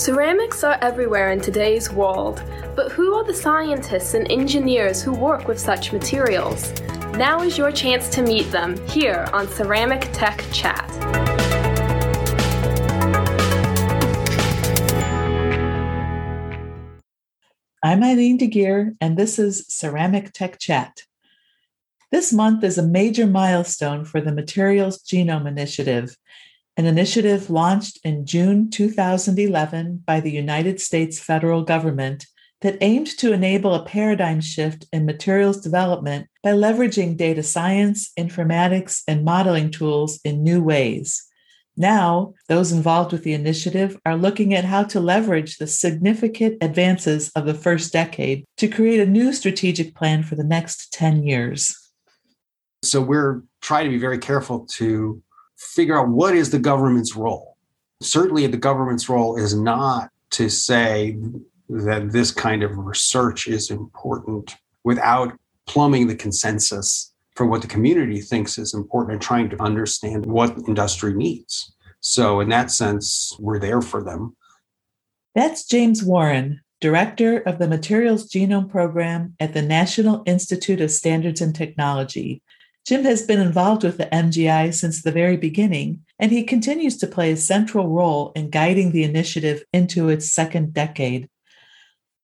Ceramics are everywhere in today's world, but who are the scientists and engineers who work with such materials? Now is your chance to meet them here on Ceramic Tech Chat. I'm Eileen De Guire, and this is Ceramic Tech Chat. This month is a major milestone for the Materials Genome Initiative, an initiative launched in June 2011 by the United States federal government that aimed to enable a paradigm shift in materials development by leveraging data science, informatics, and modeling tools in new ways. Now, those involved with the initiative are looking at how to leverage the significant advances of the first decade to create a new strategic plan for the next 10 years. So, we're trying to be very careful to figure out what is the government's role. Certainly, the government's role is not to say that this kind of research is important without plumbing the consensus for what the community thinks is important and trying to understand what industry needs. So, in that sense, we're there for them. That's James Warren, Director of the Materials Genome Program at the National Institute of Standards and Technology. Jim has been involved with the MGI since the very beginning, and he continues to play a central role in guiding the initiative into its second decade.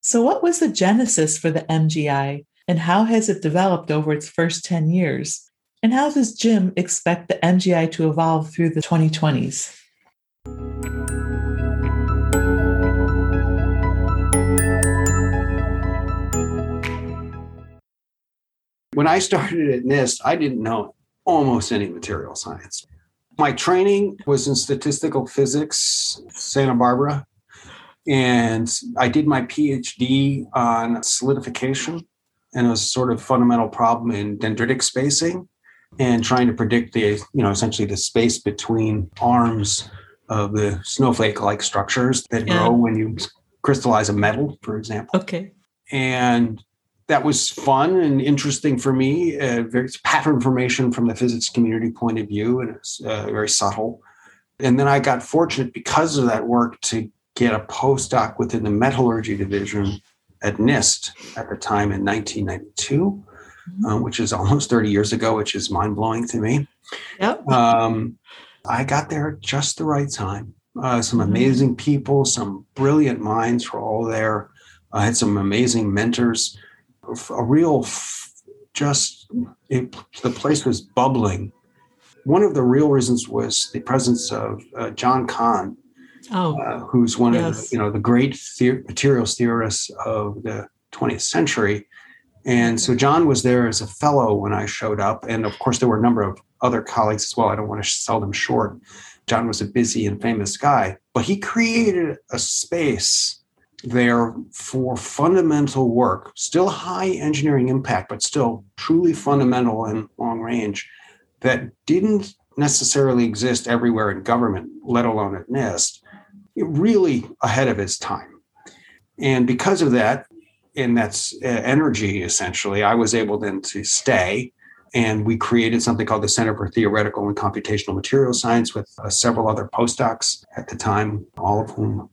So, what was the genesis for the MGI? And how has it developed over its first 10 years? And how does Jim expect the MGI to evolve through the 2020s? When I started at NIST, I didn't know almost any material science. My training was in statistical physics, Santa Barbara, and I did my PhD on solidification and it was sort of fundamental problem in dendritic spacing and trying to predict the you know essentially the space between arms of the snowflake like structures that yeah. grow when you crystallize a metal for example okay and that was fun and interesting for me uh, very pattern formation from the physics community point of view and it's uh, very subtle and then i got fortunate because of that work to get a postdoc within the metallurgy division at NIST at the time in 1992, mm-hmm. uh, which is almost 30 years ago, which is mind blowing to me. Yep. Um, I got there at just the right time. Uh, some mm-hmm. amazing people, some brilliant minds were all there. I had some amazing mentors. A real, just it, the place was bubbling. One of the real reasons was the presence of uh, John Cahn, oh, uh, who's one yes. of the, you know the great the- materials theorists of the 20th century. And so John was there as a fellow when I showed up, and of course there were a number of other colleagues as well. I don't want to sell them short. John was a busy and famous guy, but he created a space there for fundamental work, still high engineering impact, but still truly fundamental and long range that didn't necessarily exist everywhere in government, let alone at NIST really ahead of its time. And because of that, and that's uh, energy essentially, I was able then to stay. And we created something called the Center for Theoretical and Computational Material Science with uh, several other postdocs at the time, all of whom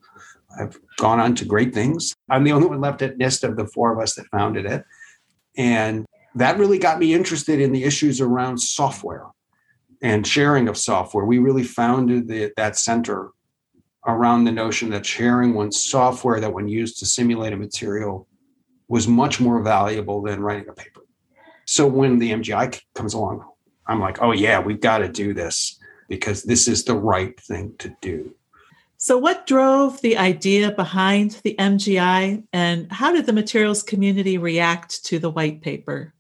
have gone on to great things. I'm the only one left at NIST of the four of us that founded it. And that really got me interested in the issues around software and sharing of software. We really founded the, that center around the notion that sharing one's software that when used to simulate a material was much more valuable than writing a paper. So when the MGI comes along, I'm like, oh yeah, we've got to do this because this is the right thing to do. So, what drove the idea behind the MGI, and how did the materials community react to the white paper?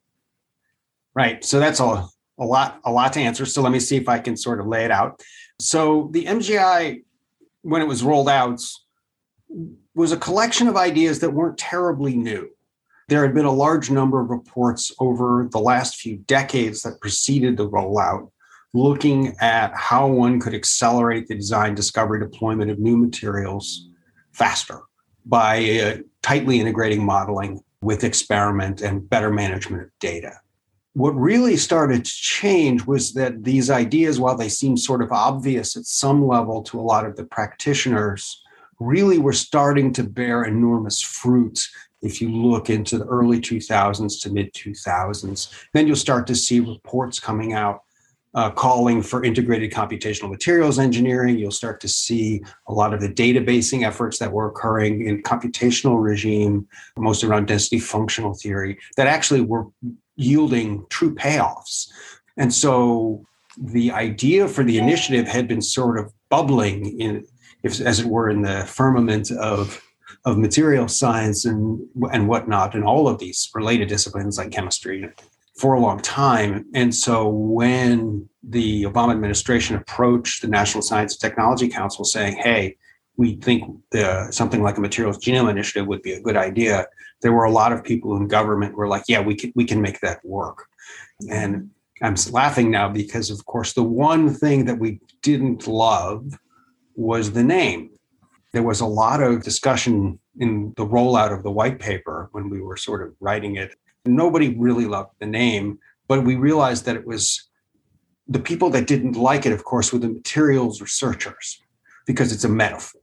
Right. So that's a, a lot, a lot to answer. So let me see if I can sort of lay it out. So the MGI when it was rolled out was a collection of ideas that weren't terribly new. There had been a large number of reports over the last few decades that preceded the rollout looking at how one could accelerate the design, discovery, deployment of new materials faster by uh, tightly integrating modeling with experiment and better management of data what really started to change was that these ideas, while they seemed sort of obvious at some level to a lot of the practitioners, really were starting to bear enormous fruit if you look into the early 2000s to mid 2000s. Then you'll start to see reports coming out uh, calling for integrated computational materials engineering. You'll start to see a lot of the databasing efforts that were occurring in computational regime, most around density functional theory, that actually were yielding true payoffs. And so the idea for the initiative had been sort of bubbling in, if, as it were, in the firmament of of material science and and whatnot, and all of these related disciplines like chemistry for a long time. And so when the Obama administration approached the National Science and Technology Council saying, hey, we think something like a materials genome initiative would be a good idea, there were a lot of people in government who were like, yeah, we can, we can make that work. And I'm laughing now because, of course, the one thing that we didn't love was the name. There was a lot of discussion in the rollout of the white paper when we were sort of writing it Nobody really loved the name, but we realized that it was the people that didn't like it, of course, were the materials researchers because it's a metaphor.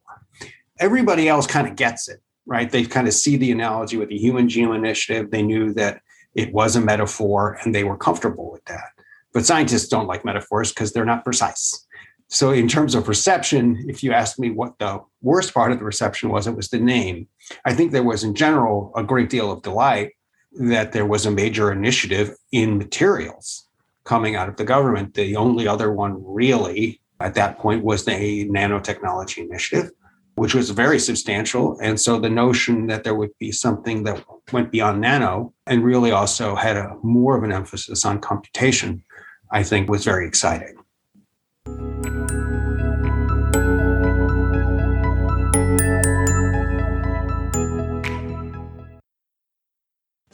Everybody else kind of gets it, right? They kind of see the analogy with the Human Genome Initiative. They knew that it was a metaphor and they were comfortable with that. But scientists don't like metaphors because they're not precise. So, in terms of reception, if you ask me what the worst part of the reception was, it was the name. I think there was, in general, a great deal of delight that there was a major initiative in materials coming out of the government. The only other one really at that point was the nanotechnology initiative, which was very substantial. And so the notion that there would be something that went beyond nano and really also had a more of an emphasis on computation, I think was very exciting.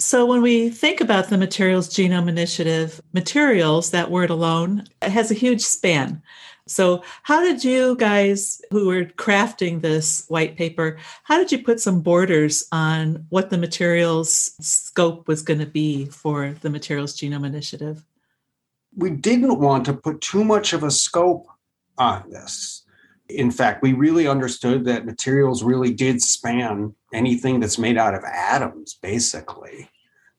So, when we think about the Materials Genome Initiative, materials, that word alone, has a huge span. So, how did you guys who were crafting this white paper, how did you put some borders on what the materials scope was going to be for the Materials Genome Initiative? We didn't want to put too much of a scope on this. In fact, we really understood that materials really did span anything that's made out of atoms, basically.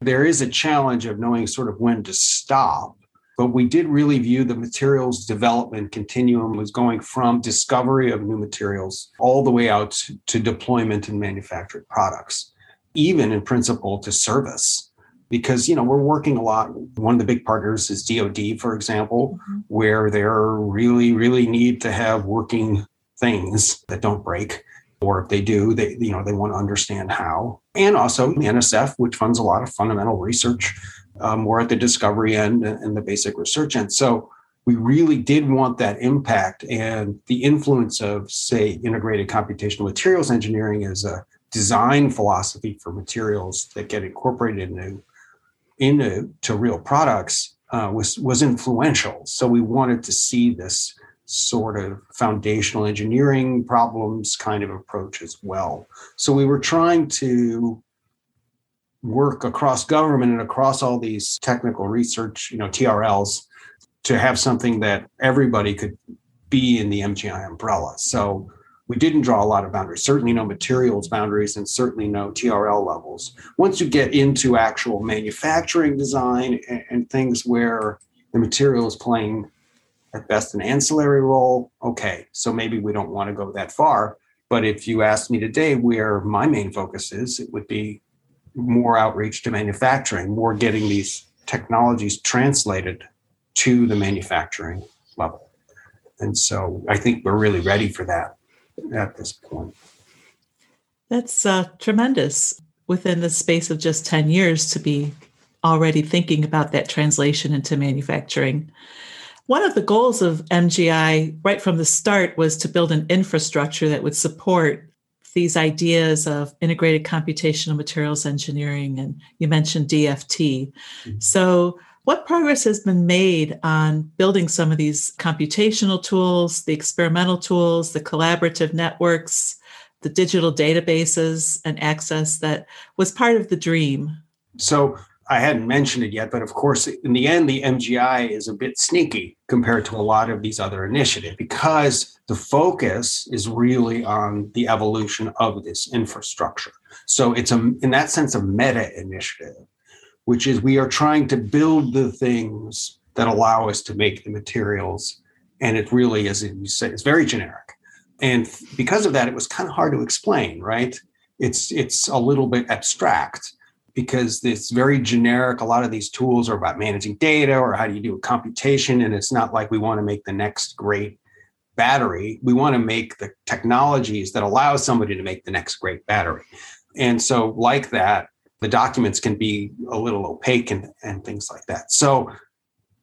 There is a challenge of knowing sort of when to stop. But we did really view the materials development continuum was going from discovery of new materials all the way out to deployment and manufactured products, even in principle to service because you know we're working a lot one of the big partners is dod for example mm-hmm. where they're really really need to have working things that don't break or if they do they you know they want to understand how. And also nsf which funds a lot of fundamental research um, more at the discovery end and the basic research end. So we really did want that impact and the influence of say integrated computational materials engineering as a design philosophy for materials that get incorporated into into to real products uh, was was influential. So we wanted to see this sort of foundational engineering problems kind of approach as well. So we were trying to work across government and across all these technical research, you know, TRLs, to have something that everybody could be in the MGI umbrella. So we didn't draw a lot of boundaries, certainly no materials boundaries and certainly no TRL levels. Once you get into actual manufacturing design and, and things where the material is playing at best an ancillary role. Okay, so maybe we don't want to go that far. But if you asked me today where my main focus is, it would be more outreach to manufacturing, more getting these technologies translated to the manufacturing level. And so I think we're really ready for that at this point. That's uh, tremendous within the space of just 10 years to be already thinking about that translation into manufacturing. One of the goals of MGI right from the start was to build an infrastructure that would support these ideas of integrated computational materials engineering. And you mentioned DFT. Mm-hmm. So, what progress has been made on building some of these computational tools, the experimental tools, the collaborative networks, the digital databases and access that was part of the dream? So, I hadn't mentioned it yet, but of course, in the end, the MGI is a bit sneaky compared to a lot of these other initiatives because the focus is really on the evolution of this infrastructure. So it's a, in that sense, a meta initiative, which is we are trying to build the things that allow us to make the materials. And it really, as you say, it's very generic. And because of that, it was kind of hard to explain, right? It's it's a little bit abstract because it's very generic. A lot of these tools are about managing data or how do you do a computation. And it's not like we want to make the next great battery. We want to make the technologies that allow somebody to make the next great battery. And so, like that, the documents can be a little opaque and, and things like that. So,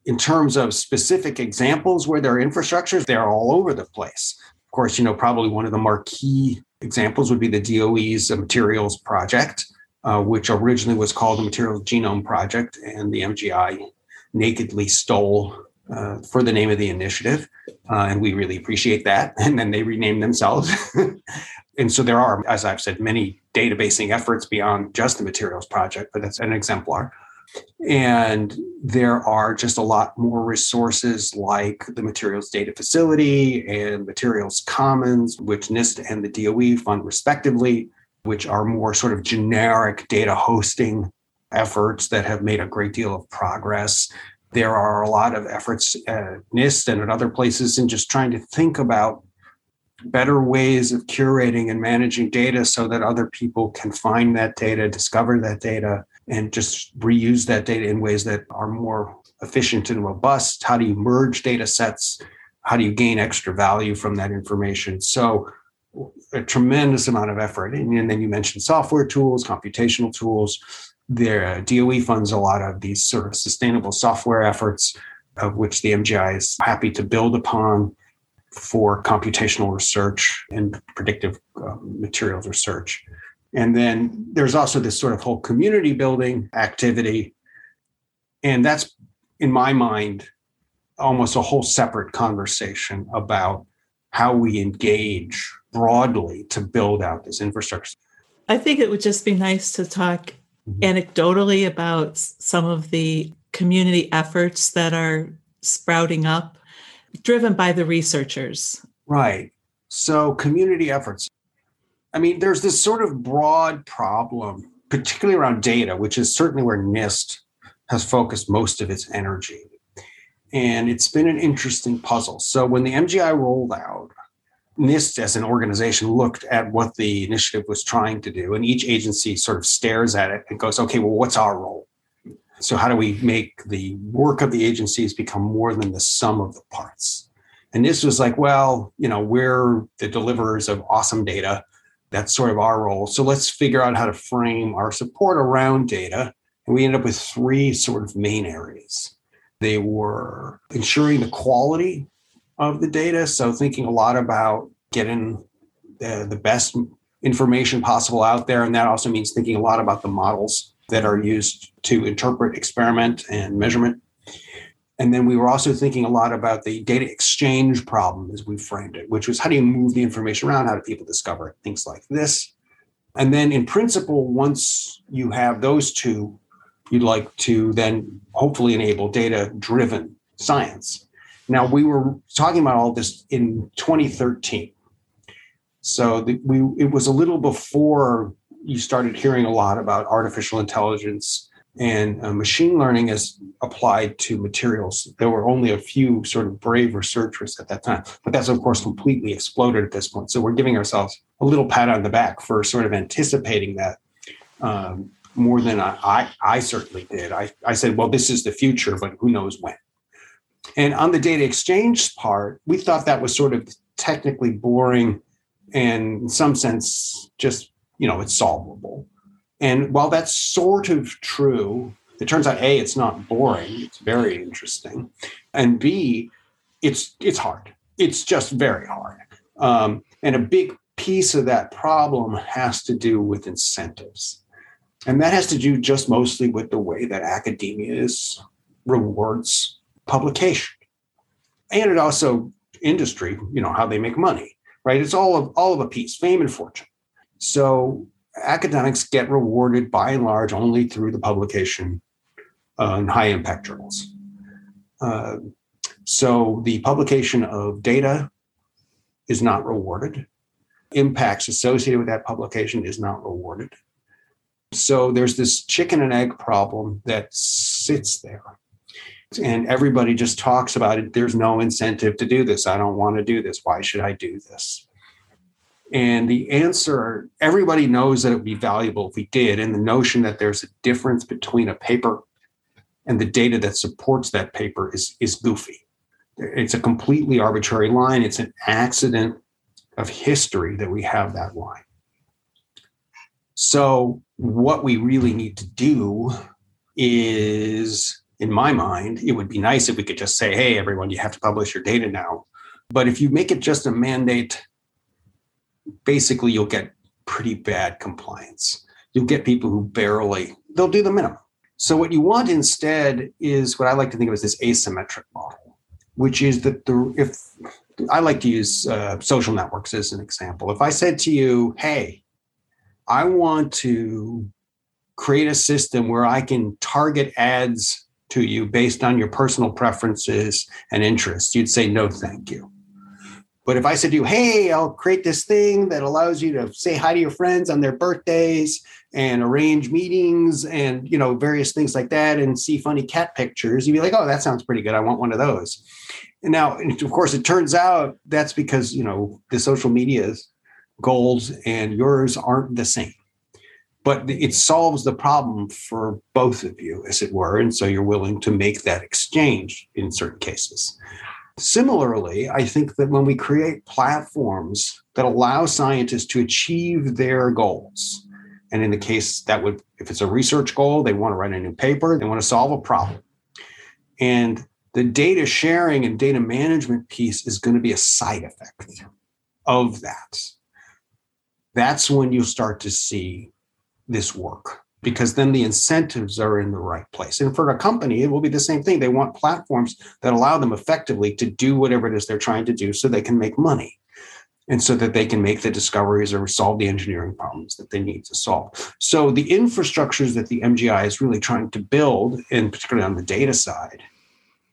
in terms of specific examples where there are infrastructures, they're all over the place. Of course, you know, probably one of the marquee examples would be the DOE's uh, materials project, uh, which originally was called the Materials Genome Project, and the MGI nakedly stole uh, for the name of the initiative. Uh, and we really appreciate that. And then they renamed themselves. and so there are, as I've said, many databasing efforts beyond just the Materials Project, but that's an exemplar. And there are just a lot more resources like the Materials Data Facility and Materials Commons, which NIST and the DOE fund respectively which are more sort of generic data hosting efforts that have made a great deal of progress. There are a lot of efforts at NIST and at other places in just trying to think about better ways of curating and managing data so that other people can find that data, discover that data, and just reuse that data in ways that are more efficient and robust. How do you merge data sets? How do you gain extra value from that information? So a tremendous amount of effort. And, and then you mentioned software tools, computational tools. There, uh, DOE funds a lot of these sort of sustainable software efforts, of which the MGI is happy to build upon for computational research and predictive uh, materials research. And then there's also this sort of whole community building activity. And that's, in my mind, almost a whole separate conversation about how we engage broadly to build out this infrastructure. I think it would just be nice to talk mm-hmm. anecdotally about some of the community efforts that are sprouting up, driven by the researchers. Right. So, community efforts. I mean, there's this sort of broad problem, particularly around data, which is certainly where NIST has focused most of its energy. And it's been an interesting puzzle. So, when the MGI rolled out, NIST as an organization looked at what the initiative was trying to do, and each agency sort of stares at it and goes, okay, well, what's our role? So, how do we make the work of the agencies become more than the sum of the parts? And this was like, well, you know, we're the deliverers of awesome data. That's sort of our role. So, let's figure out how to frame our support around data. And we ended up with three sort of main areas. They were ensuring the quality of the data. So thinking a lot about getting the, the best information possible out there. And that also means thinking a lot about the models that are used to interpret experiment and measurement. And then we were also thinking a lot about the data exchange problem as we framed it, which was how do you move the information around? How do people discover it? Things like this. And then in principle, once you have those two, you'd like to then hopefully enable data driven science. Now, we were talking about all this in 2013. So the, we it was a little before you started hearing a lot about artificial intelligence and uh, machine learning as applied to materials. There were only a few sort of brave researchers at that time, but that's of course completely exploded at this point. So we're giving ourselves a little pat on the back for sort of anticipating that um, more than I, I, I certainly did. I, I said, well, this is the future, but who knows when. And on the data exchange part, we thought that was sort of technically boring and in some sense just, you know, it's solvable. And while that's sort of true, it turns out A, it's not boring, it's very interesting. And B, it's it's hard. It's just very hard. Um, and a big piece of that problem has to do with incentives. And that has to do just mostly with the way that academia is rewards publication and it also industry you know how they make money right it's all of all of a piece fame and fortune so academics get rewarded by and large only through the publication uh, in high impact journals. Uh, so the publication of data is not rewarded. Impacts associated with that publication is not rewarded. So there's this chicken and egg problem that sits there. And everybody just talks about it. There's no incentive to do this. I don't want to do this. Why should I do this? And the answer everybody knows that it would be valuable if we did. And the notion that there's a difference between a paper and the data that supports that paper is, is goofy. It's a completely arbitrary line. It's an accident of history that we have that line. So, what we really need to do is, in my mind, it would be nice if we could just say, hey, everyone, you have to publish your data now. But if you make it just a mandate, basically you'll get pretty bad compliance. You'll get people who barely, they'll do the minimum. So, what you want instead is what I like to think of as this asymmetric model, which is that the, if I like to use uh, social networks as an example. If I said to you, hey, I want to create a system where I can target ads to you based on your personal preferences and interests, you'd say, no, thank you. But if I said to you, hey, I'll create this thing that allows you to say hi to your friends on their birthdays and arrange meetings and you know various things like that and see funny cat pictures, you'd be like, oh, that sounds pretty good. I want one of those. And now, of course, it turns out that's because you know the social media's goals and yours aren't the same. But it solves the problem for both of you, as it were. And so you're willing to make that exchange in certain cases. Similarly, I think that when we create platforms that allow scientists to achieve their goals, and in the case that would, if it's a research goal, they want to write a new paper, they want to solve a problem. And the data sharing and data management piece is going to be a side effect of that. That's when you start to see this work because then the incentives are in the right place. And for a company, it will be the same thing. They want platforms that allow them effectively to do whatever it is they're trying to do so they can make money and so that they can make the discoveries or solve the engineering problems that they need to solve. So the infrastructures that the MGI is really trying to build, and particularly on the data side,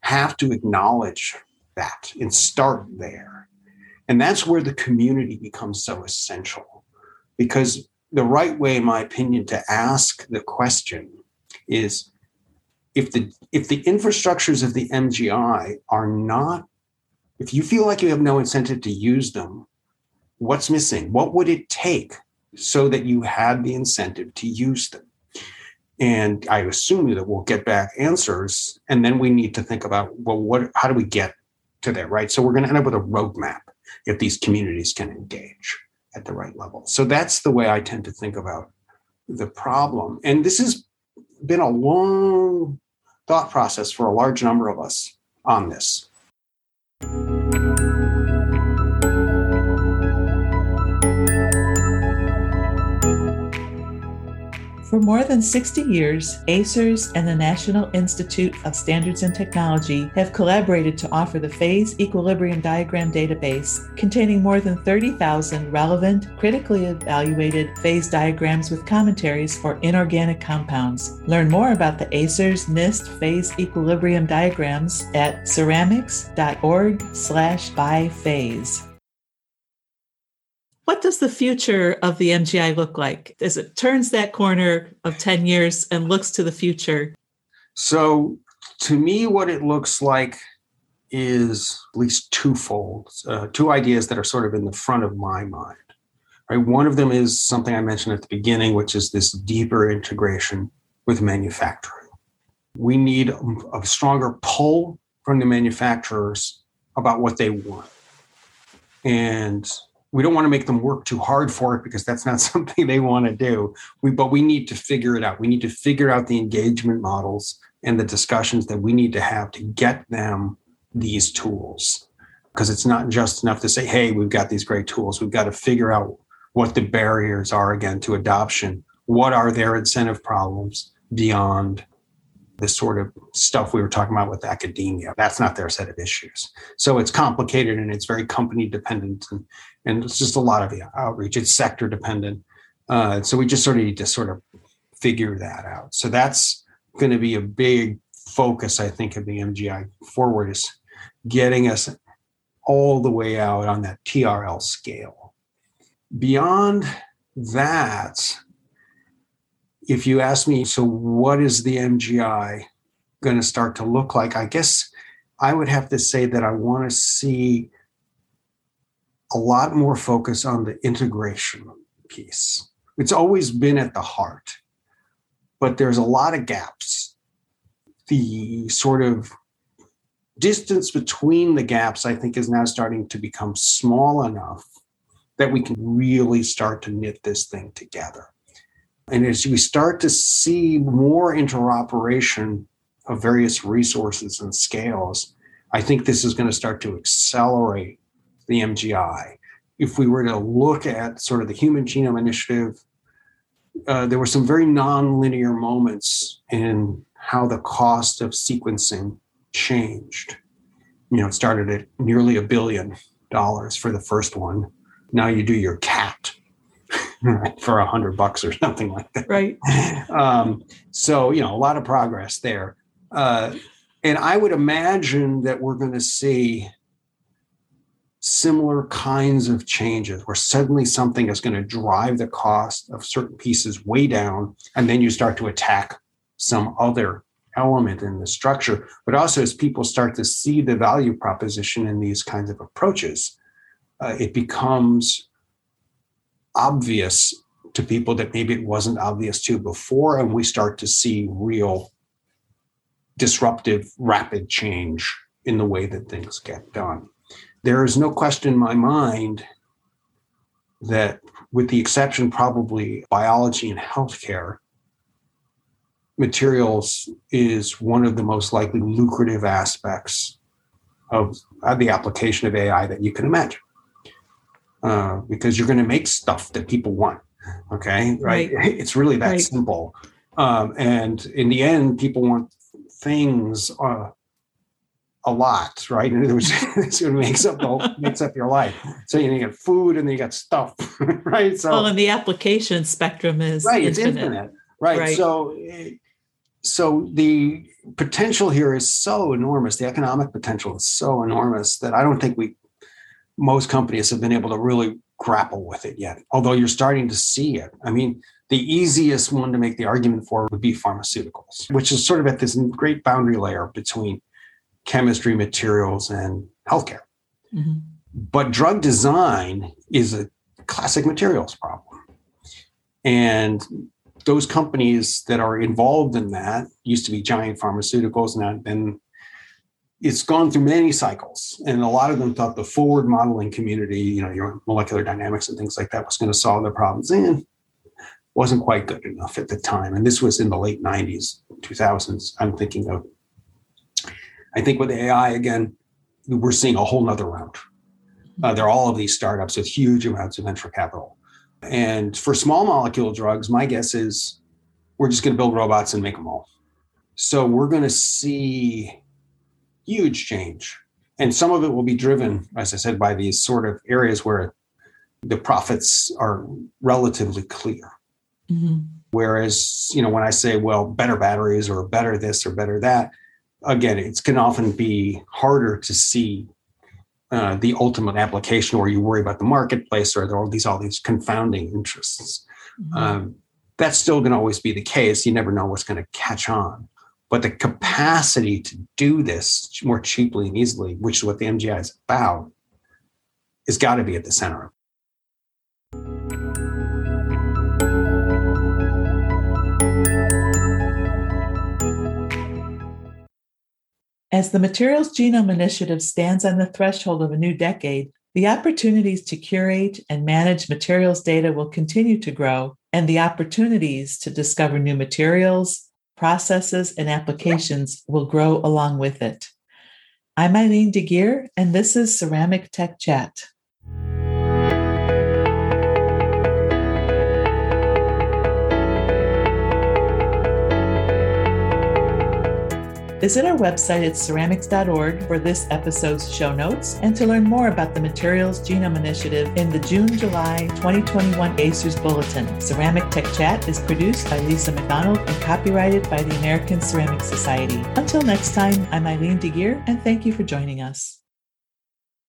have to acknowledge that and start there. And that's where the community becomes so essential because the right way, in my opinion, to ask the question is if the if the infrastructures of the MGI are not, if you feel like you have no incentive to use them, what's missing? What would it take so that you had the incentive to use them? And I assume that we'll get back answers, and then we need to think about well, what how do we get to there, right? So we're going to end up with a roadmap if these communities can engage at the right level. So that's the way I tend to think about the problem. And this has been a long thought process for a large number of us on this. For more than 60 years, ACERS and the National Institute of Standards and Technology have collaborated to offer the Phase Equilibrium Diagram database containing more than 30,000 relevant, critically evaluated phase diagrams with commentaries for inorganic compounds. Learn more about the ACERS NIST phase equilibrium diagrams at ceramics.org slash by phase. What does the future of the MGI look like as it turns that corner of 10 years and looks to the future? So, to me, what it looks like is at least twofold, uh, two ideas that are sort of in the front of my mind. Right? One of them is something I mentioned at the beginning, which is this deeper integration with manufacturing. We need a stronger pull from the manufacturers about what they want. And we don't want to make them work too hard for it because that's not something they want to do. We, but we need to figure it out. We need to figure out the engagement models and the discussions that we need to have to get them these tools. Because it's not just enough to say, hey, we've got these great tools. We've got to figure out what the barriers are again to adoption. What are their incentive problems beyond the sort of stuff we were talking about with academia. That's not their set of issues. So it's complicated and it's very company dependent and, and it's just a lot of outreach. It's sector dependent. Uh, so we just sort of need to sort of figure that out. So that's going to be a big focus, I think, of the MGI forward is getting us all the way out on that TRL scale. Beyond that, if you ask me, so what is the MGI going to start to look like? I guess I would have to say that I want to see a lot more focus on the integration piece. It's always been at the heart, but there's a lot of gaps. The sort of distance between the gaps, I think, is now starting to become small enough that we can really start to knit this thing together. And as we start to see more interoperation of various resources and scales, I think this is going to start to accelerate the MGI. If we were to look at sort of the Human Genome Initiative, uh, there were some very nonlinear moments in how the cost of sequencing changed. You know, it started at nearly a billion dollars for the first one. Now you do your cat for a hundred bucks or something like that. Right. Um, so you know, a lot of progress there. Uh, and I would imagine that we're going to see similar kinds of changes where suddenly something is going to drive the cost of certain pieces way down, and then you start to attack some other element in the structure. But also, as people start to see the value proposition in these kinds of approaches, uh, it becomes obvious to people that maybe it wasn't obvious to before, and we start to see real disruptive, rapid change in the way that things get done. There is no question in my mind that, with the exception probably biology and healthcare, materials is one of the most likely lucrative aspects of, of the application of AI that you can imagine. Uh, because you're going to make stuff that people want. Okay. Right. right? It's really that right. simple. Um, and in the end, people want things uh, a lot, right? In other words, this makes up the, makes up your life. So you, know, you got food and then you got stuff, right? So well, and the application spectrum is right. Infinite. It's infinite, right? right? So, so the potential here is so enormous. The economic potential is so enormous that I don't think we most companies have been able to really grapple with it yet. Although you're starting to see it. I mean, the easiest one to make the argument for would be pharmaceuticals, which is sort of at this great boundary layer between chemistry, materials, and healthcare. Mm-hmm. But drug design is a classic materials problem. And those companies that are involved in that used to be giant pharmaceuticals, and then it's gone through many cycles. And a lot of them thought the forward modeling community, you know, your molecular dynamics and things like that was going to solve their problems. And wasn't quite good enough at the time. And this was in the late 90s, 2000s. I'm thinking of I think with AI, again, we're seeing a whole nother round. Uh, there are all of these startups with huge amounts of venture capital. And for small molecule drugs, my guess is we're just going to build robots and make them all. So we're going to see huge change. And some of it will be driven, as I said, by these sort of areas where the profits are relatively clear. Mm-hmm. Whereas, you know, when I say, well, better batteries or better this or better that, again, it can often be harder to see uh, the ultimate application, or you worry about the marketplace, or there are all these all these confounding interests. Mm-hmm. Um, that's still going to always be the case. You never know what's going to catch on, but the capacity to do this more cheaply and easily, which is what the MGI is about, has got to be at the center of As the Materials Genome Initiative stands on the threshold of a new decade, the opportunities to curate and manage materials data will continue to grow, and the opportunities to discover new materials, processes, and applications will grow along with it. I'm Eileen De Guire, and this is Ceramic Tech Chat. Visit our website at ceramics.org for this episode's show notes and to learn more about the Materials Genome Initiative in the June July 2021 ACERS Bulletin. Ceramic Tech Chat is produced by Lisa McDonald and copyrighted by the American Ceramic Society. Until next time, I'm Eileen De Guire, and thank you for joining us.